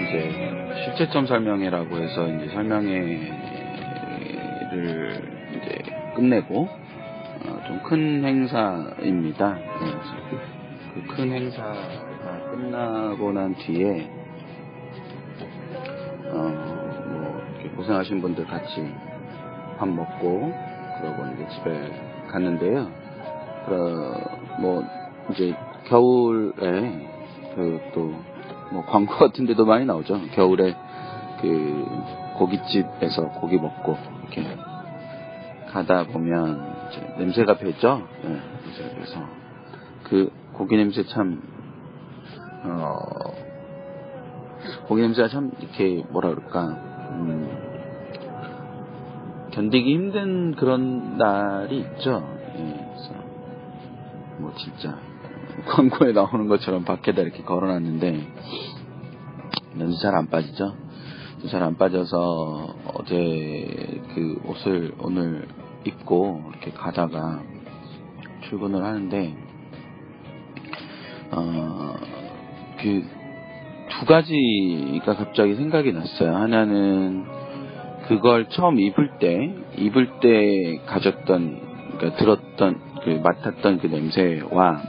이제 실제점 설명회라고 해서 이제 설명회를 이제 끝내고 어, 좀큰 행사입니다. 그큰 행사가 끝나고 난 뒤에 어뭐 고생하신 분들 같이 밥 먹고 그러고 이제 집에 갔는데요. 어, 뭐 이제 겨울에 그또 뭐 광고 같은 데도 많이 나오죠. 겨울에 그 고깃집에서 고기 먹고 이렇게 가다 보면 냄새가 배죠. 네, 그래서 그 고기 냄새 참 어, 고기 냄새가 참 이렇게 뭐라 그럴까 음, 견디기 힘든 그런 날이 있죠. 예, 그래서 뭐 진짜 광고에 나오는 것처럼 밖에다 이렇게 걸어놨는데 냄새 잘안 빠지죠. 잘 안 빠져서 어제 그 옷을 오늘 입고 이렇게 가다가 출근을 하는데 어그 두 가지가 갑자기 생각이 났어요. 하나는 그걸 처음 입을 때, 입을 때 가졌던, 그러니까 들었던, 그 맡았던 그 냄새와,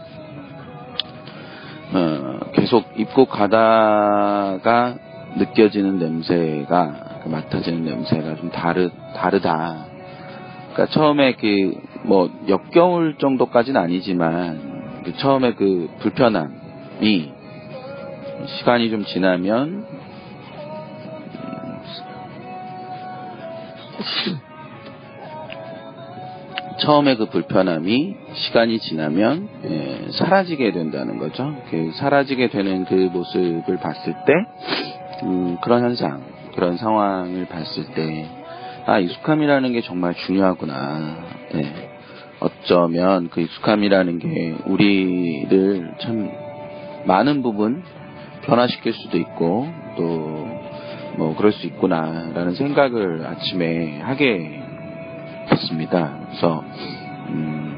어, 계속 입고 가다가 느껴지는 냄새가, 그 맡아지는 냄새가 좀 다르, 다르다. 그러니까 처음에 그, 뭐, 역겨울 정도까지는 아니지만, 그 처음에 그 불편함이, 시간이 좀 지나면 처음에 그 불편함이 시간이 지나면 예, 사라지게 된다는 거죠. 그 사라지게 되는 그 모습을 봤을 때 음, 그런 현상, 그런 상황을 봤을 때 아, 익숙함이라는 게 정말 중요하구나. 예. 어쩌면 그 익숙함이라는 게 우리를 참 많은 부분 변화시킬 수도 있고 또 뭐 그럴 수 있구나라는 생각을 아침에 하게 됐습니다. 그래서 음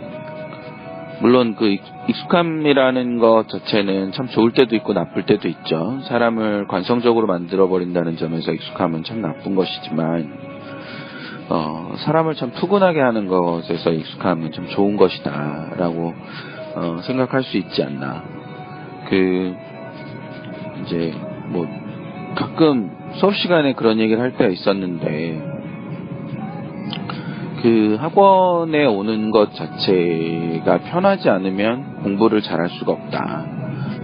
물론 그 익숙함이라는 것 자체는 참 좋을 때도 있고 나쁠 때도 있죠. 사람을 관성적으로 만들어 버린다는 점에서 익숙함은 참 나쁜 것이지만 어, 사람을 참 푸근하게 하는 것에서 익숙함은 참 좋은 것이다라고 어, 생각할 수 있지 않나. 그 이제 뭐 가끔 수업 시간에 그런 얘기를 할 때가 있었는데 그 학원에 오는 것 자체가 편하지 않으면 공부를 잘할 수가 없다.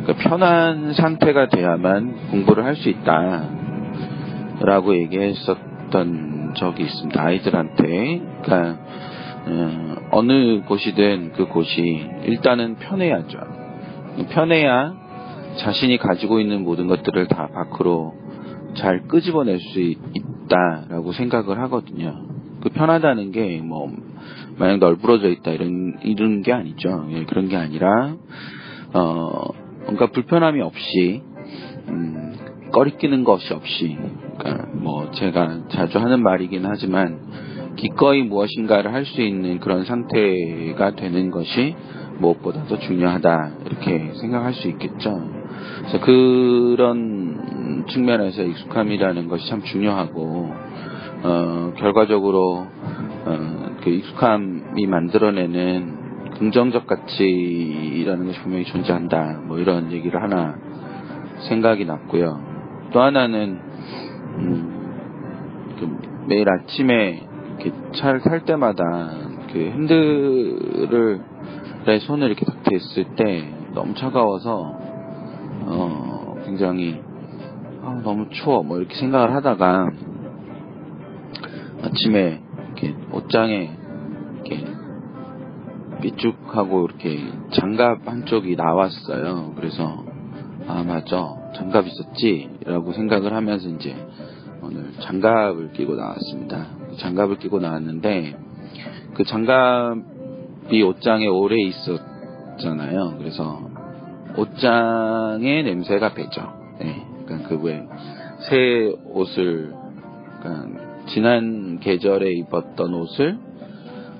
그러니까 편한 상태가 돼야만 공부를 할 수 있다. 라고 얘기했었던 적이 있습니다. 아이들한테. 그러니까 어, 느 곳이든 그 곳이 일단은 편해야죠. 편해야 자신이 가지고 있는 모든 것들을 다 밖으로 잘 끄집어낼 수 있다라고 생각을 하거든요. 그 편하다는 게뭐 마냥 널브러져 있다 이런 이런 게 아니죠. 예, 그런 게 아니라 어 뭔가 불편함이 없이 음, 꺼리끼는 것이 없이 그러니까 뭐 제가 자주 하는 말이긴 하지만 기꺼이 무엇인가를 할 수 있는 그런 상태가 되는 것이 무엇보다도 중요하다 이렇게 생각할 수 있겠죠. 그래서 그런 측면에서 익숙함이라는 것이 참 중요하고 어, 결과적으로 어, 그 익숙함이 만들어내는 긍정적 가치라는 것이 분명히 존재한다. 뭐 이런 얘기를 하나 생각이 났고요. 또 하나는 음, 그 매일 아침에 이렇게 차를 탈 때마다 그 핸들을 내 손을 이렇게 딱 댔을 때 너무 차가워서 어 굉장히 아, 너무 추워 뭐 이렇게 생각을 하다가 아침에 이렇게 옷장에 이렇게 삐죽하고 이렇게 장갑 한쪽이 나왔어요. 그래서 아 맞아 장갑 있었지 라고 생각을 하면서 이제 오늘 장갑을 끼고 나왔습니다. 장갑을 끼고 나왔는데 그 장갑이 옷장에 오래 있었잖아요. 그래서 옷장의 냄새가 배죠. 네, 그러니까 그왜 새 옷을 그러니까 지난 계절에 입었던 옷을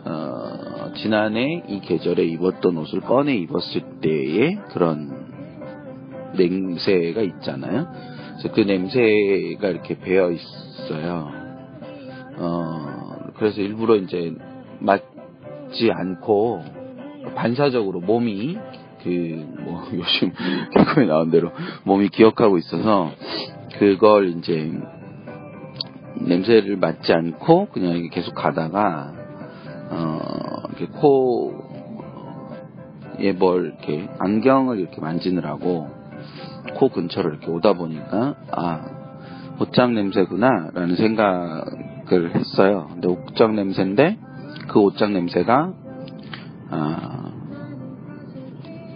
어, 지난해 이 계절에 입었던 옷을 꺼내 입었을 때의 그런 냄새가 있잖아요. 그래서 그 냄새가 이렇게 배어 있어요. 어, 그래서 일부러 이제 맞지 않고 반사적으로 몸이 그 뭐 요즘 개그에 나온 대로 몸이 기억하고 있어서 그걸 이제 냄새를 맡지 않고 그냥 계속 가다가 어 이렇게 코에 뭘 이렇게 안경을 이렇게 만지느라고 코 근처로 이렇게 오다 보니까 아 옷장 냄새구나 라는 생각을 했어요. 근데 옷장 냄새인데 그 옷장 냄새가 아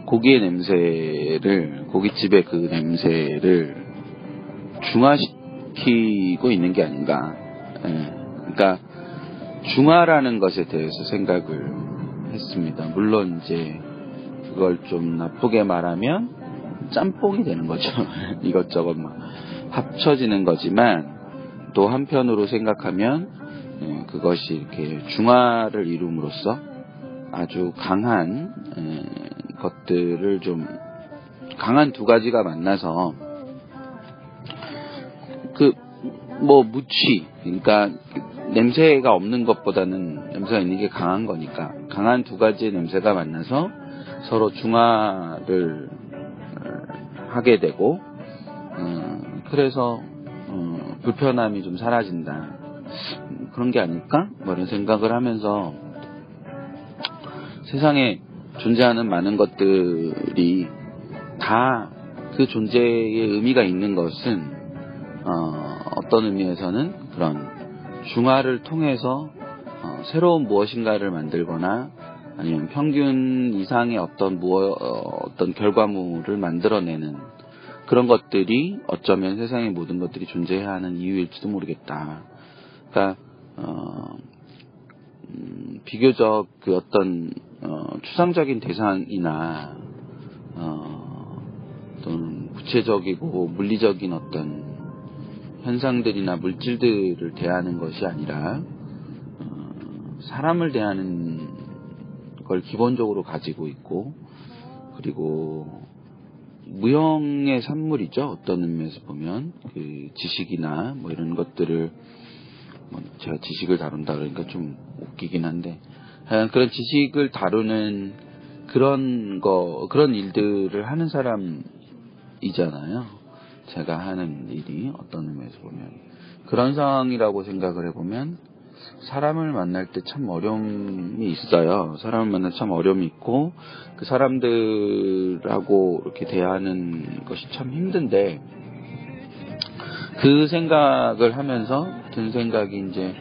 고기의 냄새를 고깃집의 그 냄새를 중화시 키고 있는 게 아닌가. 예. 그러니까 중화라는 것에 대해서 생각을 했습니다. 물론 이제 그걸 좀 나쁘게 말하면 짬뽕이 되는 거죠. 이것저것 막 합쳐지는 거지만 또 한편으로 생각하면 예, 그것이 이렇게 중화를 이룸으로써 아주 강한 예, 것들을 좀 강한 두 가지가 만나서 그 뭐 무취 그러니까 냄새가 없는 것보다는 냄새가 있는 게 강한 거니까. 강한 두 가지의 냄새가 만나서 서로 중화를 하게 되고 음, 그래서 어, 불편함이 좀 사라진다. 그런 게 아닐까? 뭐 이런 생각을 하면서 세상에 존재하는 많은 것들이 다 그 존재의 의미가 있는 것은 어, 떤 의미에서는 그런 중화를 통해서 어, 새로운 무엇인가를 만들거나 아니면 평균 이상의 어떤 무어, 어떤 결과물을 만들어내는 그런 것들이 어쩌면 세상의 모든 것들이 존재해야 하는 이유일지도 모르겠다. 그러니까 어, 음, 비교적 그 어떤 어, 추상적인 대상이나 어, 또는 구체적이고 물리적인 어떤 현상들이나 물질들을 대하는 것이 아니라 어, 사람을 대하는 걸 기본적으로 가지고 있고 그리고 무형의 산물이죠. 어떤 의미에서 보면 그 지식이나 뭐 이런 것들을 뭐 제가 지식을 다룬다 그러니까 좀 웃기긴 한데 그런 지식을 다루는 그런 거 그런 일들을 하는 사람이잖아요. 제가 하는 일이 어떤 의미에서 보면 그런 상황이라고 생각을 해보면 사람을 만날 때 참 어려움이 있어요. 사람을 만날 때 참 어려움이 있고 그 사람들하고 이렇게 대하는 것이 참 힘든데 그 생각을 하면서 든 생각이 이제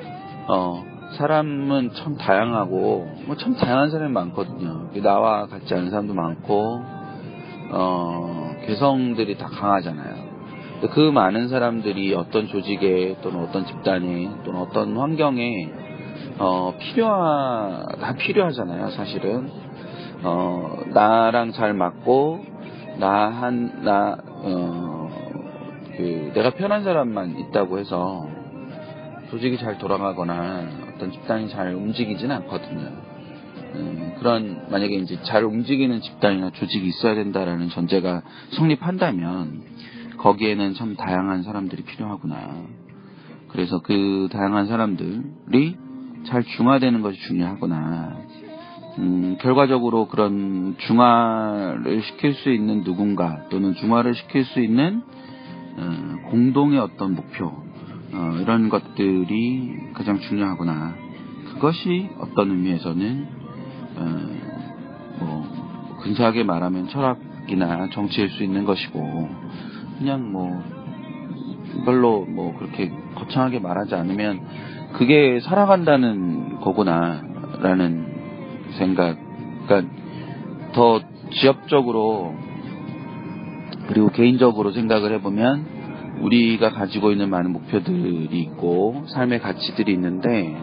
어 사람은 참 다양하고 뭐 참 다양한 사람이 많거든요. 나와 같지 않은 사람도 많고 어 개성들이 다 강하잖아요. 그 많은 사람들이 어떤 조직에 또는 어떤 집단에 또는 어떤 환경에 어, 필요하 다 필요하잖아요. 사실은 어, 나랑 잘 맞고 나 한 나 어, 그 내가 편한 사람만 있다고 해서 조직이 잘 돌아가거나 어떤 집단이 잘 움직이지는 않거든요. 음, 그런 만약에 이제 잘 움직이는 집단이나 조직이 있어야 된다라는 전제가 성립한다면 거기에는 참 다양한 사람들이 필요하구나. 그래서 그 다양한 사람들이 잘 중화되는 것이 중요하구나. 음, 결과적으로 그런 중화를 시킬 수 있는 누군가 또는 중화를 시킬 수 있는 어, 공동의 어떤 목표 어, 이런 것들이 가장 중요하구나. 그것이 어떤 의미에서는 어, 뭐 근사하게 말하면 철학이나 정치일 수 있는 것이고 그냥 뭐 별로 뭐 그렇게 거창하게 말하지 않으면 그게 살아간다는 거구나라는 생각. 그러니까 더 지엽적으로 그리고 개인적으로 생각을 해보면 우리가 가지고 있는 많은 목표들이 있고 삶의 가치들이 있는데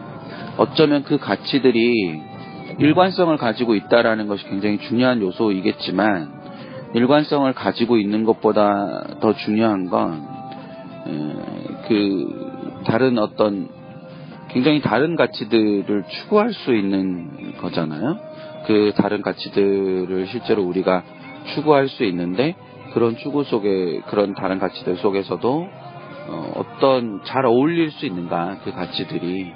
어쩌면 그 가치들이 일관성을 가지고 있다라는 것이 굉장히 중요한 요소이겠지만 일관성을 가지고 있는 것보다 더 중요한 건 그 다른 어떤 굉장히 다른 가치들을 추구할 수 있는 거잖아요. 그 다른 가치들을 실제로 우리가 추구할 수 있는데 그런 추구 속에 그런 다른 가치들 속에서도 어, 떤잘 어울릴 수 있는가 그 가치들이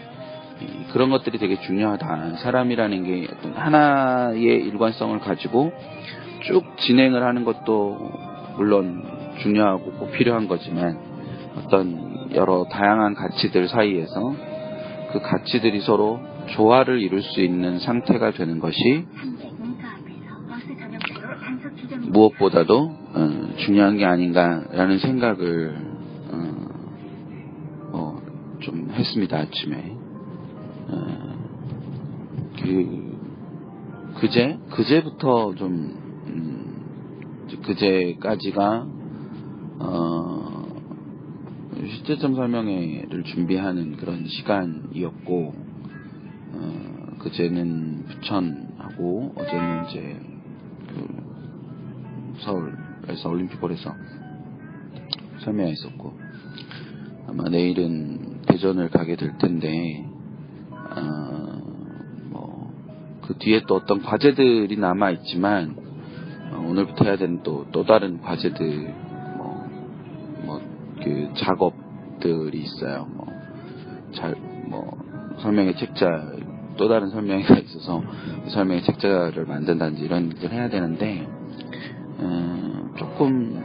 그런 것들이 되게 중요하다. 사람이라는 게 하나의 일관성을 가지고 쭉 진행을 하는 것도 물론 중요하고 꼭 필요한 거지만 어떤 여러 다양한 가치들 사이에서 그 가치들이 서로 조화를 이룰 수 있는 상태가 되는 것이 무엇보다도 어, 중요한 게 아닌가라는 생각을 어, 어, 좀 했습니다 아침에. 어, 그 그제 그제부터 좀 음, 그제까지가 어, 시제점 설명회를 준비하는 그런 시간이었고 어, 그제는 부천하고 어제는 이제 그 서울에서 올림픽홀에서 설명했었고 아마 내일은 대전을 가게 될 텐데 어, 뭐 그 뒤에 또 어떤 과제들이 남아 있지만 어, 오늘부터 해야 되는 또 또 다른 과제들 뭐 뭐 그 작업들이 있어요. 뭐 잘 뭐 설명의 책자 또 다른 설명회가 있어서 그 설명의 책자를 만든다든지 이런 일을 해야 되는데 음, 조금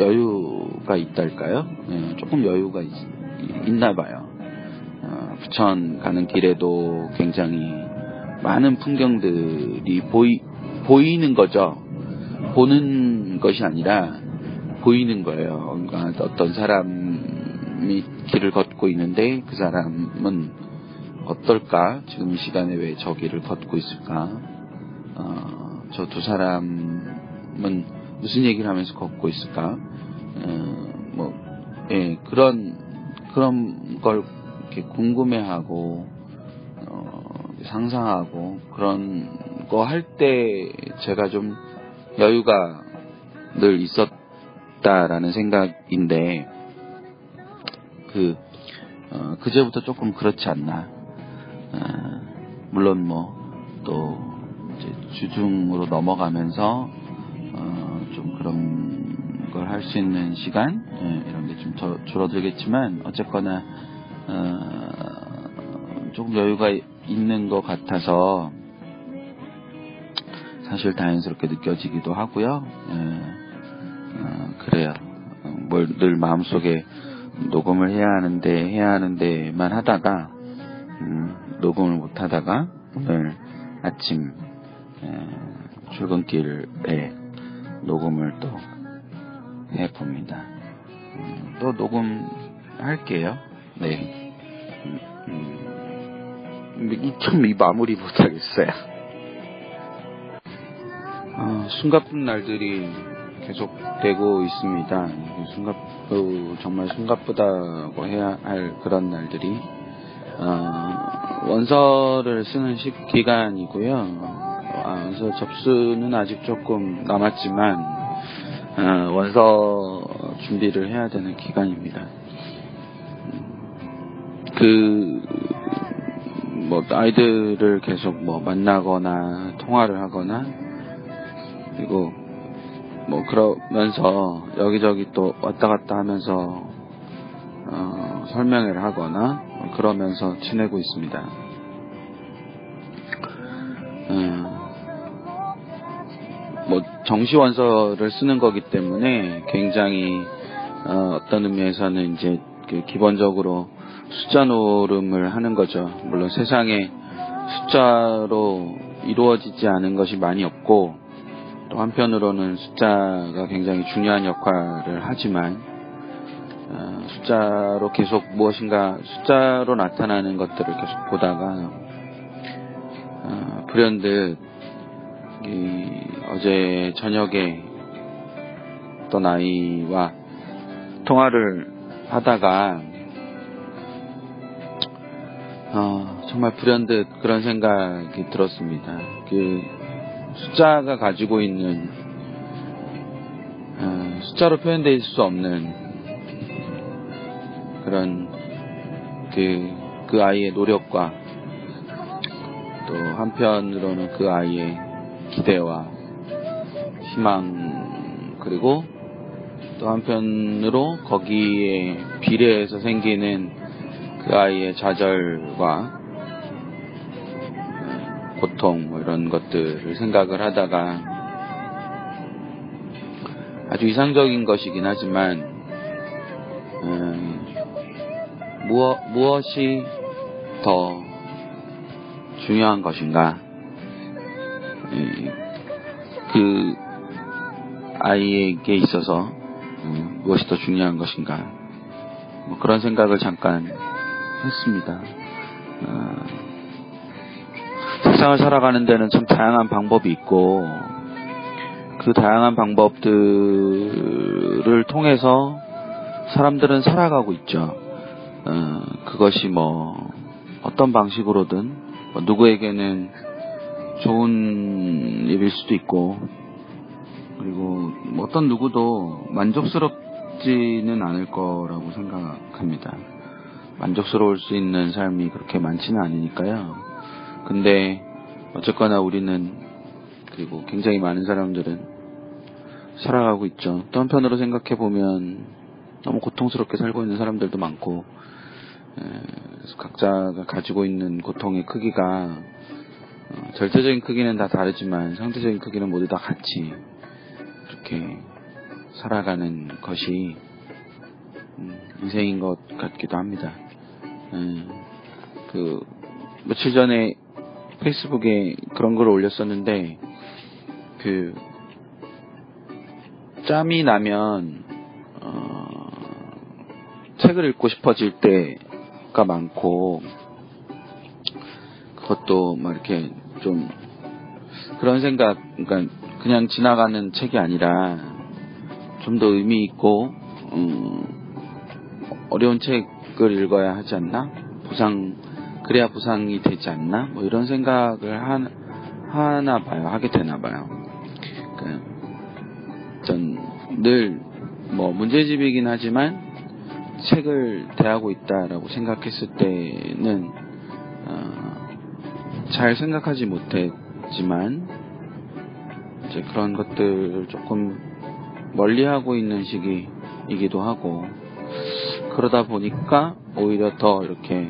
여유가 있달까요? 네, 조금 여유가 있, 있나 봐요. 어, 부천 가는 길에도 굉장히 많은 풍경들이 보이, 보이는 거죠. 보는 것이 아니라 보이는 거예요. 그러니까 어떤 사람이 길을 걷고 있는데 그 사람은 어떨까? 지금 이 시간에 왜 저 길을 걷고 있을까? 어, 저 두 사람은 무슨 얘기를 하면서 걷고 있을까? 어, 뭐, 예, 그런, 그런 걸 이렇게 궁금해하고, 어, 상상하고, 그런 거 할 때 제가 좀 여유가 늘 있었다라는 생각인데, 그, 어, 그제부터 조금 그렇지 않나. 아, 물론 뭐 또 주중으로 넘어가면서 어, 좀 그런 걸 할 수 있는 시간 예, 이런 게 좀 줄어들겠지만 어쨌거나 어, 조금 여유가 있는 것 같아서 사실 다행스럽게 느껴지기도 하고요. 예, 어, 그래요. 뭘 늘 마음속에 녹음을 해야 하는데 해야 하는데만 하다가 음, 녹음을 못 하다가 오늘 아침 출근길에 녹음을 또 해봅니다. 음, 또 녹음할게요. 네. 음, 이참이 마무리 못하겠어요. 어, 숨가쁜 날들이 계속되고 있습니다. 숨갑, 어, 정말 숨가쁘다고 해야 할 그런 날들이 어, 원서를 쓰는 시, 기간이고요. 아, 원서 접수는 아직 조금 남았지만 어, 원서 준비를 해야 되는 기간입니다. 그, 뭐, 아이들을 계속 뭐, 만나거나, 통화를 하거나, 그리고, 뭐, 그러면서, 여기저기 또 왔다 갔다 하면서, 어, 설명회를 하거나, 그러면서 지내고 있습니다. 음, 뭐 정시원서를 쓰는 거기 때문에 굉장히 어, 떤 의미에서는 이제 그 기본적으로 숫자 노름을 하는 거죠. 물론 세상에 숫자로 이루어지지 않은 것이 많이 없고 또 한편으로는 숫자가 굉장히 중요한 역할을 하지만 어, 숫자로 계속 무엇인가 숫자로 나타나는 것들을 계속 보다가 어, 불현듯 이 어제 저녁에 어떤 아이와 통화를 하다가 어, 정말 불현듯 그런 생각이 들었습니다. 그 숫자가 가지고 있는 어, 숫자로 표현될 수 없는 그런 그, 그 아이의 노력과 또 한편으로는 그 아이의 기대와 희망 그리고 또 한편으로 거기에 비례해서 생기는 그 아이의 좌절과 고통 뭐 이런 것들을 생각을 하다가 아주 이상적인 것이긴 하지만 음, 무엇, 무엇이 더 중요한 것인가 음, 그 아이에게 있어서 음, 무엇이 더 중요한 것인가 뭐 그런 생각을 잠깐 했습니다. 어, 세상을 살아가는 데는 참 다양한 방법이 있고 그 다양한 방법들을 통해서 사람들은 살아가고 있죠. 어, 그것이 뭐 어떤 방식으로든 뭐 누구에게는 좋은 일일 수도 있고 그리고 뭐 어떤 누구도 만족스럽지는 않을 거라고 생각합니다. 만족스러울 수 있는 삶이 그렇게 많지는 않으니까요. 근데 어쨌거나 우리는 그리고 굉장히 많은 사람들은 살아가고 있죠. 또 한편으로 생각해 보면 너무 고통스럽게 살고 있는 사람들도 많고 각자가 가지고 있는 고통의 크기가 어, 절대적인 크기는 다 다르지만 상대적인 크기는 모두 다 같이 이렇게 살아가는 것이 음, 인생인 것 같기도 합니다. 음, 그 며칠 전에 페이스북에 그런 글을 올렸었는데 그 짬이 나면 어, 책을 읽고 싶어질 때가 많고 그것도 막 이렇게 좀 그런 생각 그러니까 그냥 지나가는 책이 아니라 좀 더 의미 있고 음, 어려운 책을 읽어야 하지 않나? 보상 그래야 보상이 되지 않나? 뭐 이런 생각을 하, 하나 봐요. 하게 되나 봐요. 그러니까 전늘 뭐 문제집이긴 하지만 책을 대하고 있다라고 생각했을 때는 어, 잘 생각하지 못했지만 이제 그런 것들을 조금 멀리하고 있는 시기이기도 하고 그러다 보니까 오히려 더 이렇게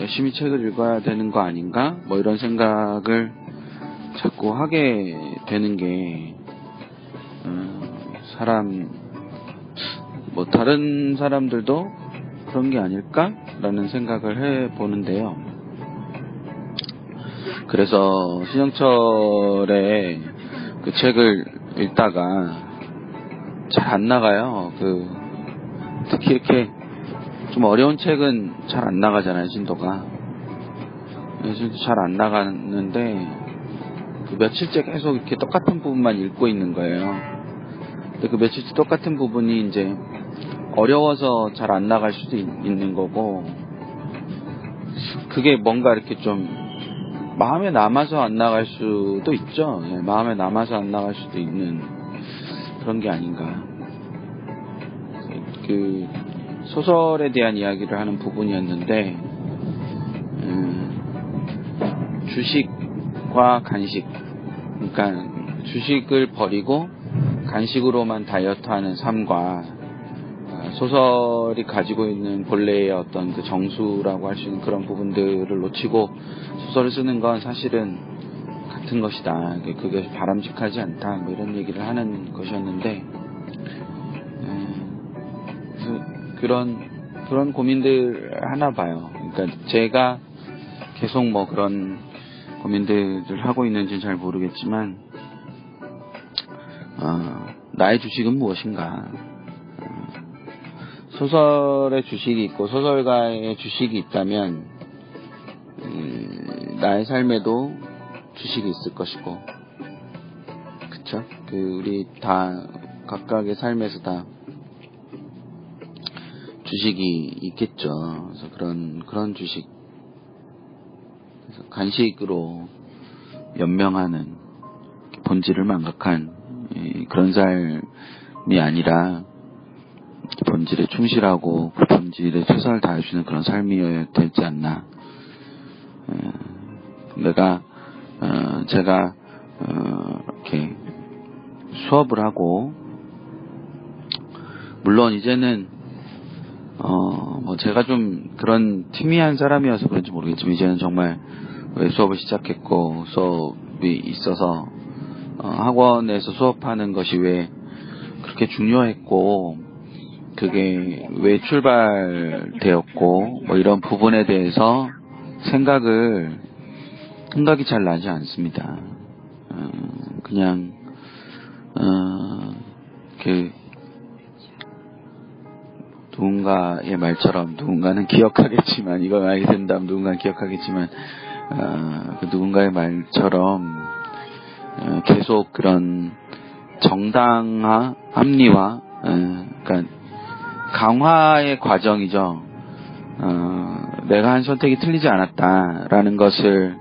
열심히 책을 읽어야 되는 거 아닌가? 뭐 이런 생각을 자꾸 하게 되는 게 음, 사람 뭐 다른 사람들도 그런 게 아닐까라는 생각을 해 보는데요. 그래서 신영철의 그 책을 읽다가 잘 안 나가요. 그 특히 이렇게 좀 어려운 책은 잘 안 나가잖아요, 신도가. 잘안 나가는데, 그 며칠째 계속 이렇게 똑같은 부분만 읽고 있는 거예요. 근데 그 며칠째 똑같은 부분이 이제 어려워서 잘 안 나갈 수도 있, 는 거고, 그게 뭔가 이렇게 좀 마음에 남아서 안 나갈 수도 있죠. 예, 마음에 남아서 안 나갈 수도 있는 그런 게 아닌가. 그 소설에 대한 이야기를 하는 부분이었는데 음, 주식과 간식 그러니까 주식을 버리고 간식으로만 다이어트하는 삶과 어, 소설이 가지고 있는 본래의 어떤 그 정수라고 할 수 있는 그런 부분들을 놓치고 소설을 쓰는 건 사실은 같은 것이다. 그게 바람직하지 않다. 뭐 이런 얘기를 하는 것이었는데 그런 그런 고민들 하나 봐요. 그러니까 제가 계속 뭐 그런 고민들을 하고 있는지는 잘 모르겠지만 어, 나의 주식은 무엇인가? 어, 소설의 주식이 있고 소설가의 주식이 있다면 음, 나의 삶에도 주식이 있을 것이고 그쵸? 그 우리 다 각각의 삶에서 다 주식이 있겠죠. 그래서 그런 그런 주식 간식으로 연명하는 본질을 망각한 그런 삶이 아니라 본질에 충실하고 그 본질에 최선을 다할 수 있는 그런 삶이어야 되지 않나. 내가 어, 제가 어, 이렇게 수업을 하고 물론 이제는 어, 뭐 제가 좀 그런 팀이한 사람이어서 그런지 모르겠지만 이제는 정말 왜 수업을 시작했고 수업이 있어서 어, 학원에서 수업하는 것이 왜 그렇게 중요했고 그게 왜 출발되었고 뭐 이런 부분에 대해서 생각을 생각이 잘 나지 않습니다. 어, 그냥 어, 그 누군가의 말처럼 누군가는 기억하겠지만 이걸 말하게 된다면 누군가는 기억하겠지만 어, 그 누군가의 말처럼 어, 계속 그런 정당화, 합리화, 어, 그러니까 강화의 과정이죠. 어, 내가 한 선택이 틀리지 않았다라는 것을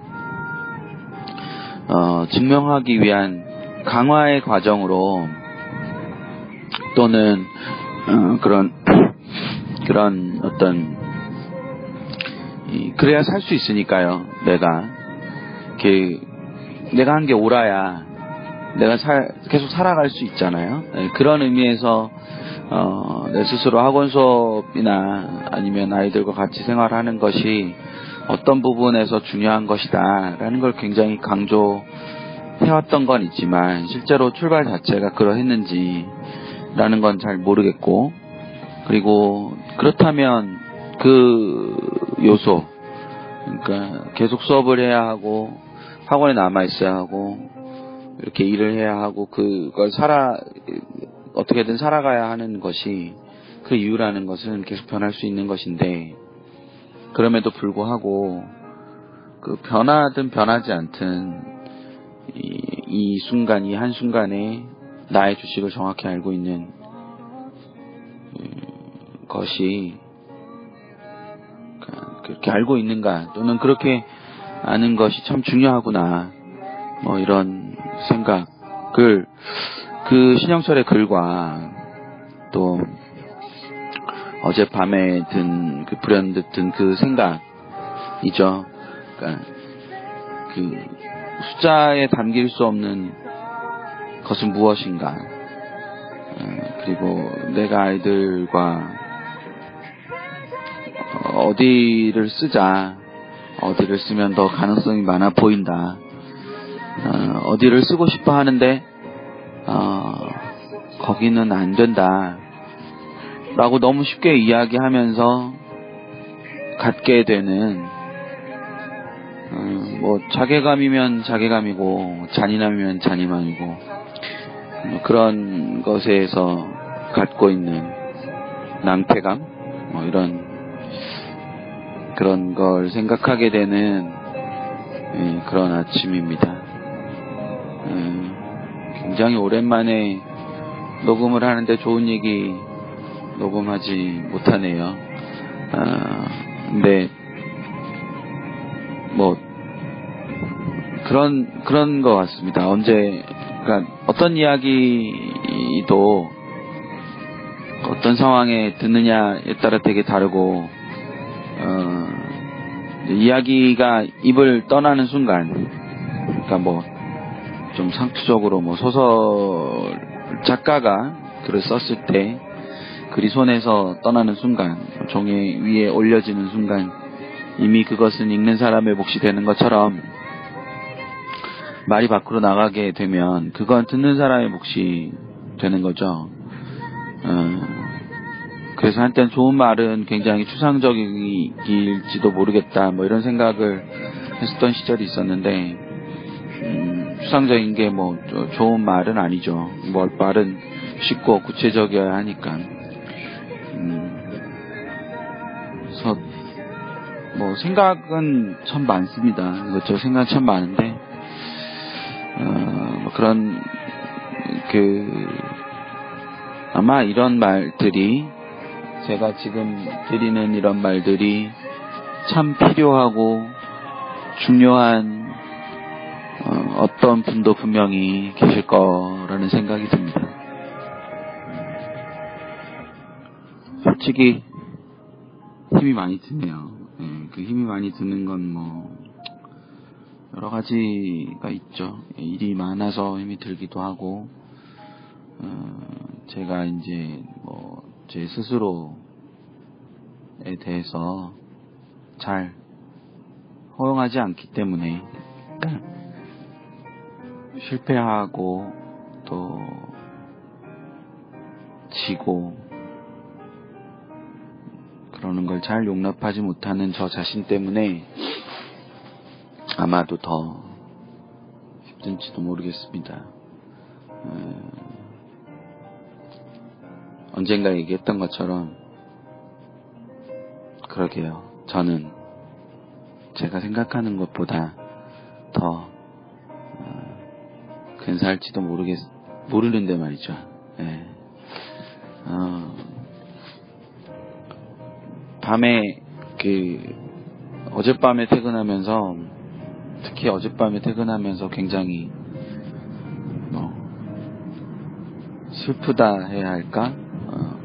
증명하기 위한 강화의 과정으로 또는 그런 그런 어떤 그래야 살 수 있으니까요. 내가 내가 한 게 옳아야 내가 살, 계속 살아갈 수 있잖아요. 네, 그런 의미에서 어, 내 스스로 학원 수업이나 아니면 아이들과 같이 생활하는 것이 어떤 부분에서 중요한 것이다라는 걸 굉장히 강조해왔던 건 있지만 실제로 출발 자체가 그러했는지라는 건 잘 모르겠고 그리고 그렇다면 그 요소 그러니까 계속 수업을 해야 하고 학원에 남아 있어야 하고 이렇게 일을 해야 하고 그걸 살아 어떻게든 살아가야 하는 것이 그 이유라는 것은 계속 변할 수 있는 것인데 그럼에도 불구하고 그 변하든 변하지 않든 이, 이 순간 이 한 순간에 나의 주식을 정확히 알고 있는 것이 그렇게 알고 있는가 또는 그렇게 아는 것이 참 중요하구나. 뭐 이런 생각을 그 신영철의 글과 또 어젯밤에 든 그 불현듯 든 그 생각이죠. 그러니까 그 숫자에 담길 수 없는 것은 무엇인가. 어, 그리고 내가 아이들과 어디를 쓰자. 어디를 쓰면 더 가능성이 많아 보인다. 어, 디를 쓰고 싶어 하는데 어, 거기는 안 된다. 라고 너무 쉽게 이야기하면서 갖게 되는 어, 뭐 자괴감이면 자괴감이고 잔인함이면 잔인함이고 뭐 그런 것에서 갖고 있는 낭패감 뭐 이런 그런 걸 생각하게 되는 예, 그런 아침입니다. 예, 굉장히 오랜만에 녹음을 하는데 좋은 얘기 녹음하지 못하네요. 아, 근데 뭐 그런 그런 것 같습니다. 언제 그러니까 어떤 이야기도 어떤 상황에 듣느냐에 따라 되게 다르고 어, 이야기가 입을 떠나는 순간, 그러니까 뭐, 좀 상투적으로 뭐 소설 작가가 글을 썼을 때 글이 손에서 떠나는 순간, 종이 위에 올려지는 순간, 이미 그것은 읽는 사람의 몫이 되는 것처럼 말이 밖으로 나가게 되면 그건 듣는 사람의 몫이 되는 거죠. 어, 그래서 한때는 좋은 말은 굉장히 추상적일지도 모르겠다 뭐 이런 생각을 했었던 시절이 있었는데 음, 추상적인 게 뭐 좋은 말은 아니죠. 뭐 말은 쉽고 구체적이어야 하니까. 음, 그래서 뭐 생각은 참 많습니다. 이것저것 생각 참 많은데 어, 뭐 그런 그 아마 이런 말들이 제가 지금 드리는 이런 말들이 참 필요하고 중요한 어, 떤 분도 분명히 계실 거라는 생각이 듭니다. 솔직히 힘이 많이 드네요. 네, 그 힘이 많이 드는 건 뭐 여러 가지가 있죠. 일이 많아서 힘이 들기도 하고 어, 제가 이제 뭐 제 스스로에 대해서 잘 허용하지 않기 때문에 실패하고 또 지고 그러는 걸 잘 용납하지 못하는 저 자신 때문에 아마도 더 힘든지도 모르겠습니다. 언젠가 얘기했던 것처럼 그러게요. 저는 제가 생각하는 것보다 더 어, 근사할지도 모르겠 모르는데 말이죠. 예. 어, 밤에 그 어젯밤에 퇴근하면서 특히 어젯밤에 퇴근하면서 굉장히 뭐 슬프다 해야 할까 어,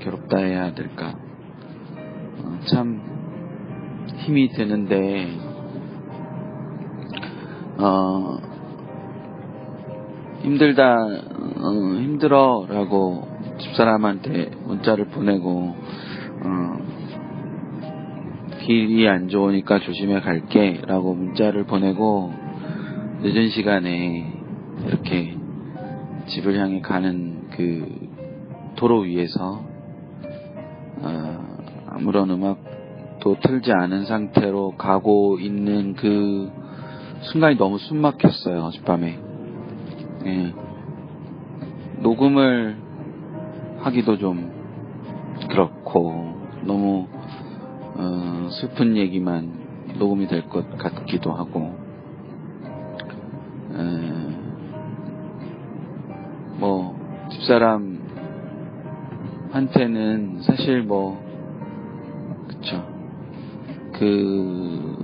괴롭다 해야 될까? 어, 참 힘이 드는데 어, 힘들다 어, 힘들어 라고 집사람한테 문자를 보내고 어, 길이 안 좋으니까 조심해 갈게 라고 문자를 보내고 늦은 시간에 이렇게 집을 향해 가는 그 도로 위에서 어, 아무런 음악도 틀지 않은 상태로 가고 있는 그 순간이 너무 숨막혔어요 어젯밤에 예. 녹음을 하기도 좀 그렇고 너무 어, 슬픈 얘기만 녹음이 될 것 같기도 하고 에, 뭐 집사람 한테는 사실 뭐 그쵸 그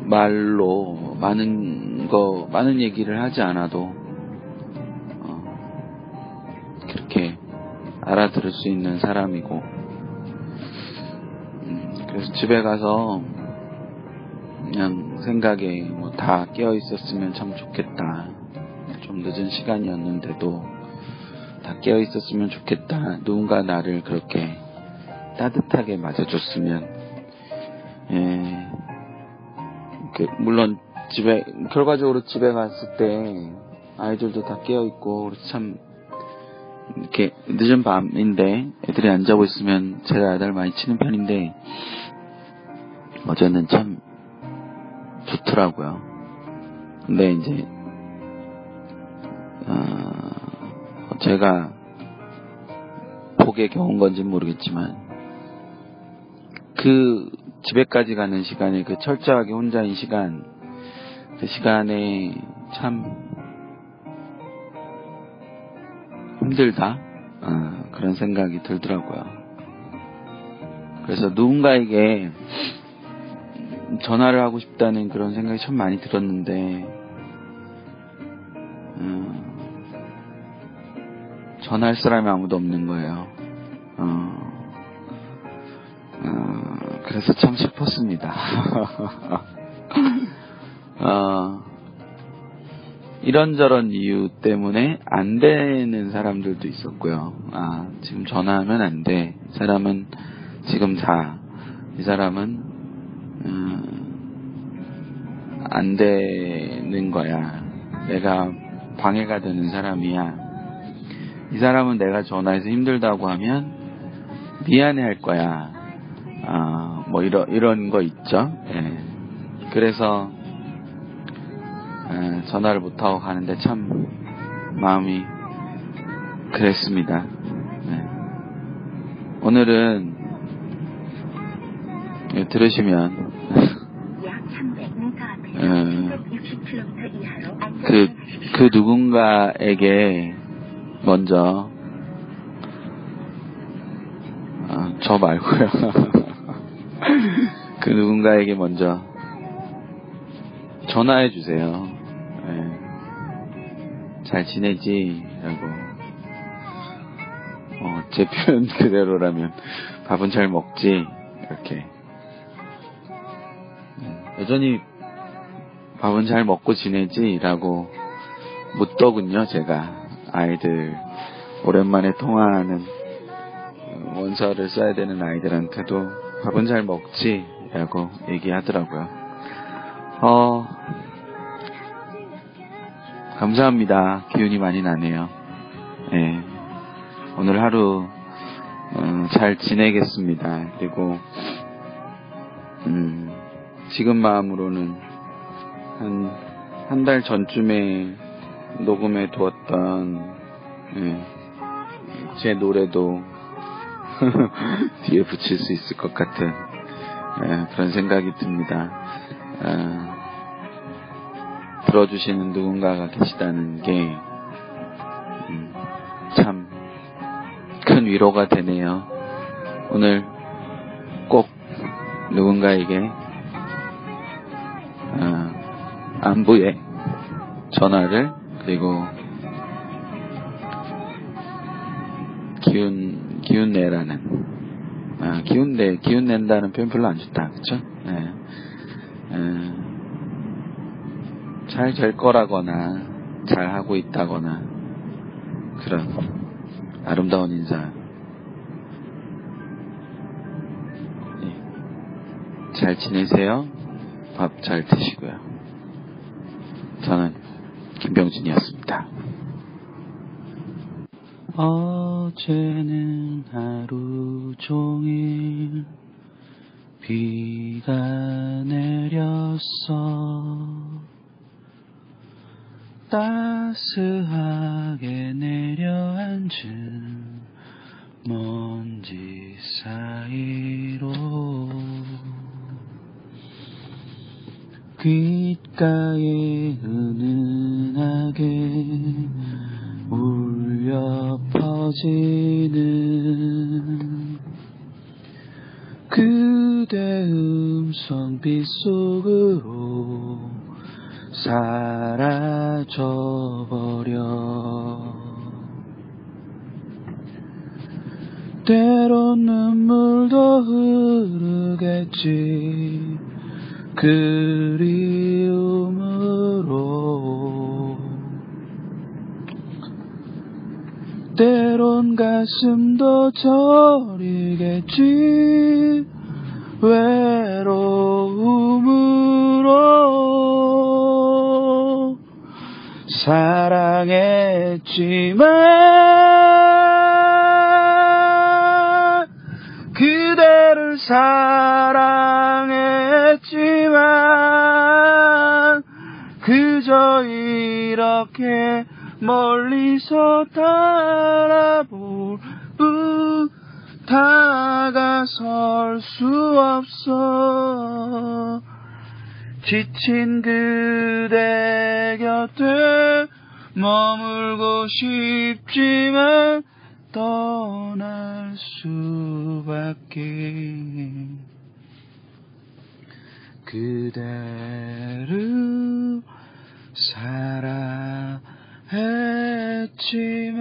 말로 많은 거 많은 얘기를 하지 않아도 어, 그렇게 알아들을 수 있는 사람이고 그래서 집에 가서 그냥 생각에 뭐 다 깨어 있었으면 참 좋겠다. 좀 늦은 시간이었는데도 다 깨어 있었으면 좋겠다. 누군가 나를 그렇게 따뜻하게 맞아줬으면, 예. 그 물론 집에, 결과적으로 집에 갔을 때 아이들도 다 깨어 있고, 참 이렇게 늦은 밤인데 애들이 안 자고 있으면 제가 야단을 많이 치는 편인데 어제는 참 좋더라고요. 근데 이제 어, 제가 복에 겨운 건지 모르겠지만 그 집에까지 가는 시간에 그 철저하게 혼자인 시간 그 시간에 참 힘들다 어, 그런 생각이 들더라고요. 그래서 누군가에게 전화를 하고 싶다는 그런 생각이 참 많이 들었는데 전화할 사람이 아무도 없는 거예요. 어, 어, 그래서 참 슬펐습니다. 어, 이런저런 이유 때문에 안 되는 사람들도 있었고요. 아, 지금 전화하면 안 돼. 이 사람은 지금 자. 이 사람은 안 되는 거야. 내가 방해가 되는 사람이야. 이 사람은 내가 전화해서 힘들다고 하면 미안해 할 거야. 아, 뭐 이런 이런 거 있죠. 예. 그래서 예, 전화를 못 하고 가는데 참 마음이 그랬습니다. 네. 오늘은 예, 들으시면 약 300m 앞에서 음. 160km 이하로 그, 안전하십시오. 그 누군가에게 먼저, 아, 저 말고요. 그 누군가에게 먼저 전화해 주세요. 예. 잘 지내지? 라고. 어, 제 표현 그대로라면 밥은 잘 먹지? 이렇게. 음, 여전히 밥은 잘 먹고 지내지? 라고 묻더군요, 제가. 아이들, 오랜만에 통화하는 어, 원서를 써야 되는 아이들한테도 밥은 잘 먹지? 라고 얘기하더라고요. 어, 감사합니다. 기운이 많이 나네요. 예. 오늘 하루, 어, 잘 지내겠습니다. 그리고, 음, 지금 마음으로는 한, 한 달 전쯤에 녹음해 두었던, 예, 제 노래도 뒤에 붙일 수 있을 것 같은, 예, 그런 생각이 듭니다. 아, 들어주시는 누군가가 계시다는 게, 음, 참, 큰 위로가 되네요. 오늘 꼭 누군가에게, 아, 안부에 전화를 그리고 기운 기운 내라는 아 기운 내 기운 낸다는 표현 별로 안 좋다 그쵸? 네. 잘될 거라거나 잘 하고 있다거나 그런 아름다운 인사 예. 잘 지내세요 밥 잘 드시고요 저는 김병진이었습니다. 어제는 하루 종일 비가 내렸어 따스하게 내려앉은 먼지 사이로 귓가에 은은하게 울려 퍼지는 그대 음성 빗속으로 사라져버려. 때론 눈물도 흐르겠지. 그리움 때론 가슴도 저리겠지. 외로움으로 사랑했지만 그대를 사랑했지만 그저 이렇게 멀리서 달아볼 뿐 다가설 수 없어. 지친 그대 곁에 머물고 싶지만 떠날 수밖에. 그대를 사랑 했지만